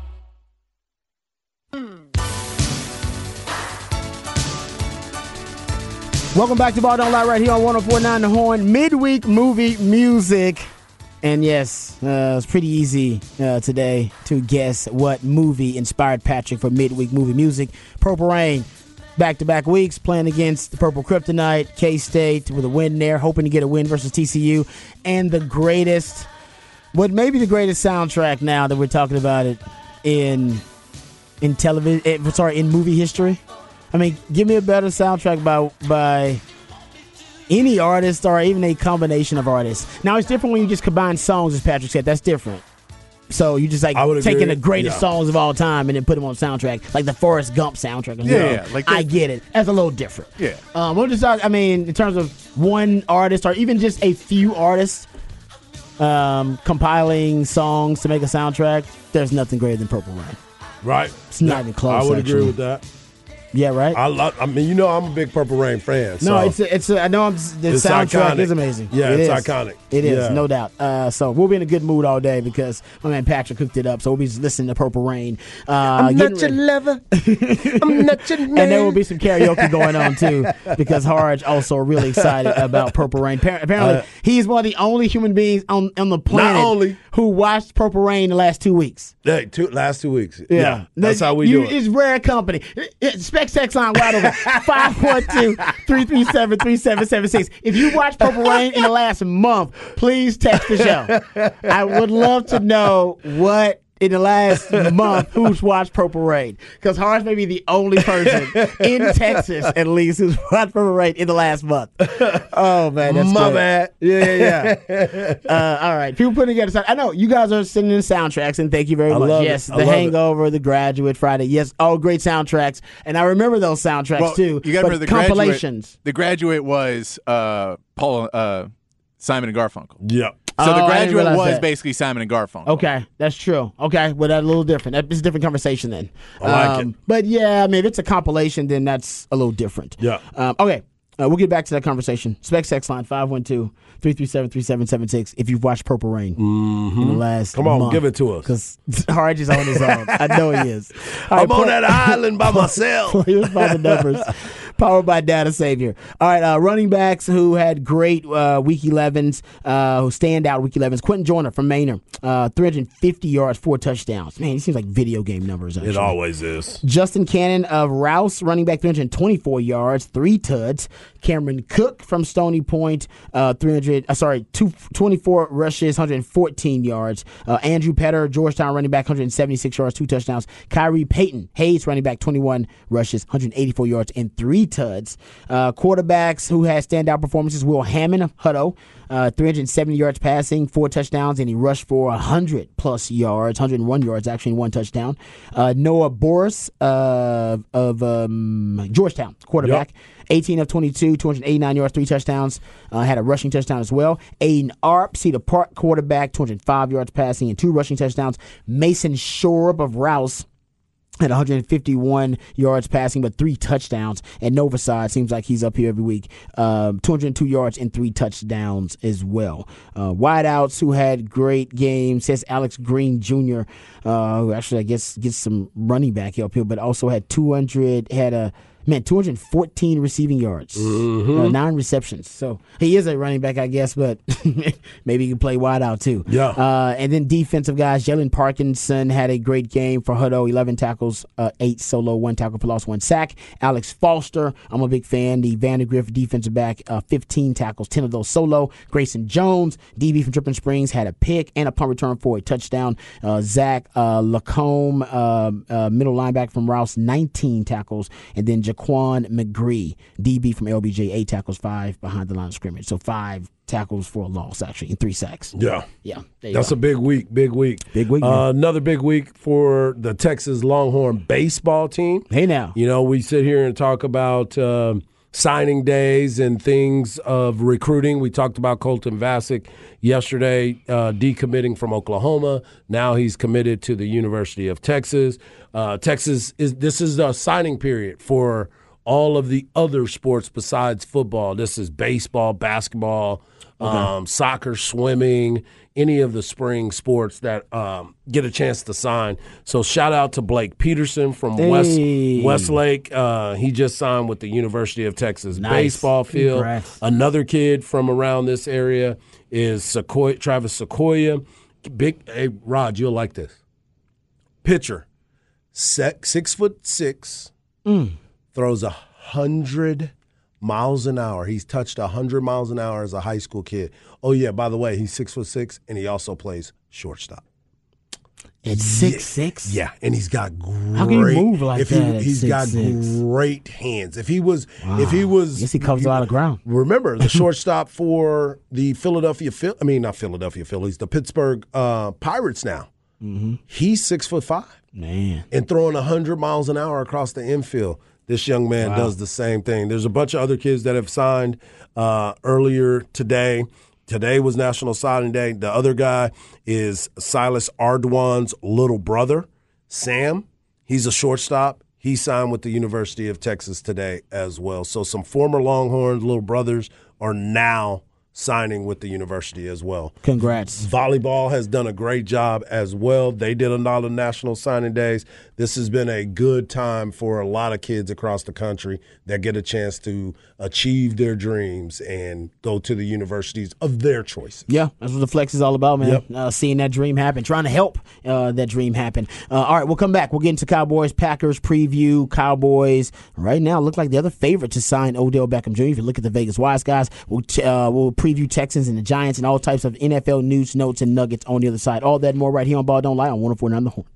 Welcome back to Ball Don't Lie right here on 1049 The Horn. Midweek movie music. And yes, uh, it's pretty easy uh, today to guess what movie inspired Patrick for midweek movie music. Purple Rain, back to back weeks, playing against the Purple Kryptonite, K State with a win there, hoping to get a win versus TCU. And the greatest, what may be the greatest soundtrack now that we're talking about it in in television, sorry, in movie history. I mean, give me a better soundtrack by by any artist or even a combination of artists. Now it's different when you just combine songs, as Patrick said. That's different. So you just like taking agree. the greatest Yeah. songs of all time and then put them on soundtrack, like the Forrest Gump soundtrack. Yeah, yeah, like I get it. That's a little different. Yeah. Um, we'll just talk. I mean, in terms of one artist or even just a few artists um, compiling songs to make a soundtrack, there's nothing greater than Purple Rain. right, It's not even close, I would actually. agree with that. Yeah, right. I love. I mean, you know, I'm a big Purple Rain fan. No, it's a, it's. A, I know I'm, the It's soundtrack iconic. is amazing. Yeah, It it's is. iconic. It is, Yeah. no doubt. Uh, so we'll be in a good mood all day because my man Patrick cooked it up. So we'll be listening to Purple Rain. Uh, I'm not your ready- lover. [LAUGHS] I'm not your man. and there will be some karaoke going on too because Harge also really excited about Purple Rain. Par- Apparently, Uh, he's one of the only human beings on on the planet only. who watched Purple Rain the last two weeks. Hey, two, last two weeks. Yeah, that's how we you, do it. It's rare company. It- it- Specs text line wide open. [LAUGHS] 512-337-3776. If you watched Purple Rain in the last month, please text the show. I would love to know what in the last month who's watched Purple Rain. Because Horace may be the only person in [LAUGHS] Texas, at least, who's watched Purple Rain in the last month. Oh, man. That's My great. bad. Yeah, yeah, yeah. [LAUGHS] uh, all right. People putting together. sound- I know you guys are sending in soundtracks, and thank you very I much. love it. yes, I The love it. Hangover, The Graduate, Friday. Yes, all great soundtracks, and I remember those soundtracks Well, too. you got to remember the compilations. Graduate, the graduate was uh, Paul uh, Simon and Garfunkel. Yep. So Oh, the graduate was that. basically Simon and Garfunkel. Okay, that's true. Okay, well, that's a little different. That's a different conversation then. Um, I like it. But yeah, I mean, if it's a compilation, then that's a little different. Yeah. Um, okay, uh, we'll get back to that conversation. Spec Sex line 512-337-3776 if you've watched Purple Rain in the last Mm-hmm. Come on, month. give it to us. Because Harge [LAUGHS] is on his own. I know he is. [LAUGHS] All right, I'm on play- that island by [LAUGHS] myself. Players by the numbers. Powered by Data Savior. All right, uh, running backs who had great uh, week 11s, uh, who stand out week 11s. Quentin Joyner from Maynard, uh, 350 yards, four touchdowns. Man, he seems like video game numbers. Actually. It always is. Justin Cannon of Rouse, running back, 324 yards, three tuds. Cameron Cook from Stony Point, uh, 300, uh, sorry, two, 24 rushes, 114 yards. Uh, Andrew Petter, Georgetown running back, 176 yards, two touchdowns. Kyrie Payton, Hays running back, 21 rushes, 184 yards, and three tuds. Uh, quarterbacks who had standout performances, Will Hammond of Hutto, uh, 370 yards passing, four touchdowns, and he rushed for 100 plus yards, 101 yards actually, one touchdown. Uh, Noah Boris uh, of um, Georgetown, quarterback. 18 of 22, 289 yards, three touchdowns. Uh, had a rushing touchdown as well. Aiden Arp, Cedar Park quarterback, 205 yards passing and two rushing touchdowns. Mason Shorb of Rouse had 151 yards passing, but three touchdowns. And Novaside seems like he's up here every week. Um, 202 yards and three touchdowns as well. Uh, wideouts who had great games. Says Alex Green Jr., uh, who actually I guess gets some running back help here, but also had 200 had a. Man, 214 receiving yards, uh, nine receptions. So he is a running back, I guess, but [LAUGHS] maybe he can play wide out too. Yeah. Uh, and then defensive guys, Jalen Parkinson had a great game for Hutto, 11 tackles, uh, 8 solo, 1 tackle for loss, 1 sack. Alex Foster, I'm a big fan. The Vandergrift defensive back, uh, 15 tackles, 10 of those solo. Grayson Jones, DB from Dripping Springs, had a pick and a punt return for a touchdown. Uh, Zach uh, Lacombe, uh, uh, middle linebacker from Rouse, 19 tackles. And then Jaquan McGree, DB from LBJ, 8 tackles, 5 behind the line of scrimmage. So 5 tackles for a loss, actually, and three sacks. Yeah. Yeah, That's go. a big week, big week. Big week, Uh, another big week for the Texas Longhorn baseball team. Hey now. You know, we sit here and talk about um, signing days and things of recruiting. We talked about Colton Vasek yesterday, uh, decommitting from Oklahoma. Now he's committed to the University of Texas. Uh, Texas is this is a signing period for all of the other sports besides football. This is baseball, basketball, um, soccer, swimming, any of the spring sports that um, get a chance to sign. So shout out to Blake Peterson from West Westlake. Uh, he just signed with the University of Texas Nice. baseball field. Congrats. Another kid from around this area is Sykora, Travis Sykora. Big, hey Rod, you'll like this. Pitcher, six, six foot six, Mm. throws a hundred miles an hour. He's touched a hundred miles an hour as a high school kid. Oh yeah, by the way, he's six foot six and he also plays shortstop. At six six. Yeah, and he's got great. How can you move like if that He, at he's got 6'6"? great hands. If he was, if he was, Guess he covers a lot of ground. Remember the [LAUGHS] shortstop for the Philadelphia Phil. I mean, not Philadelphia Phillies, the Pittsburgh uh, Pirates. Now Mm-hmm. he's six foot five Man. and throwing 100 miles an hour across the infield. This young man does the same thing. There's a bunch of other kids that have signed uh, earlier today. Today was National Signing Day. The other guy is Silas Ardoin's little brother, Sam. He's a shortstop. He signed with the University of Texas today as well. So some former Longhorns little brothers are now signing with the university as well. Congrats. Volleyball has done a great job as well. They did a lot of national signing days. This has been a good time for a lot of kids across the country that get a chance to achieve their dreams and go to the universities of their choice. Yeah, that's what the flex is all about, man. Yep. Uh, seeing that dream happen, trying to help uh, that dream happen. Uh, all right, we'll come back. We'll get into Cowboys Packers preview. Cowboys right now look like the other favorite to sign Odell Beckham Jr. If you look at the Vegas Wise guys, we'll t- uh, we'll preview Texans and the Giants and all types of NFL news, notes, and nuggets on the other side. All that more right here on Ball Don't Lie on 104.9 The Horn.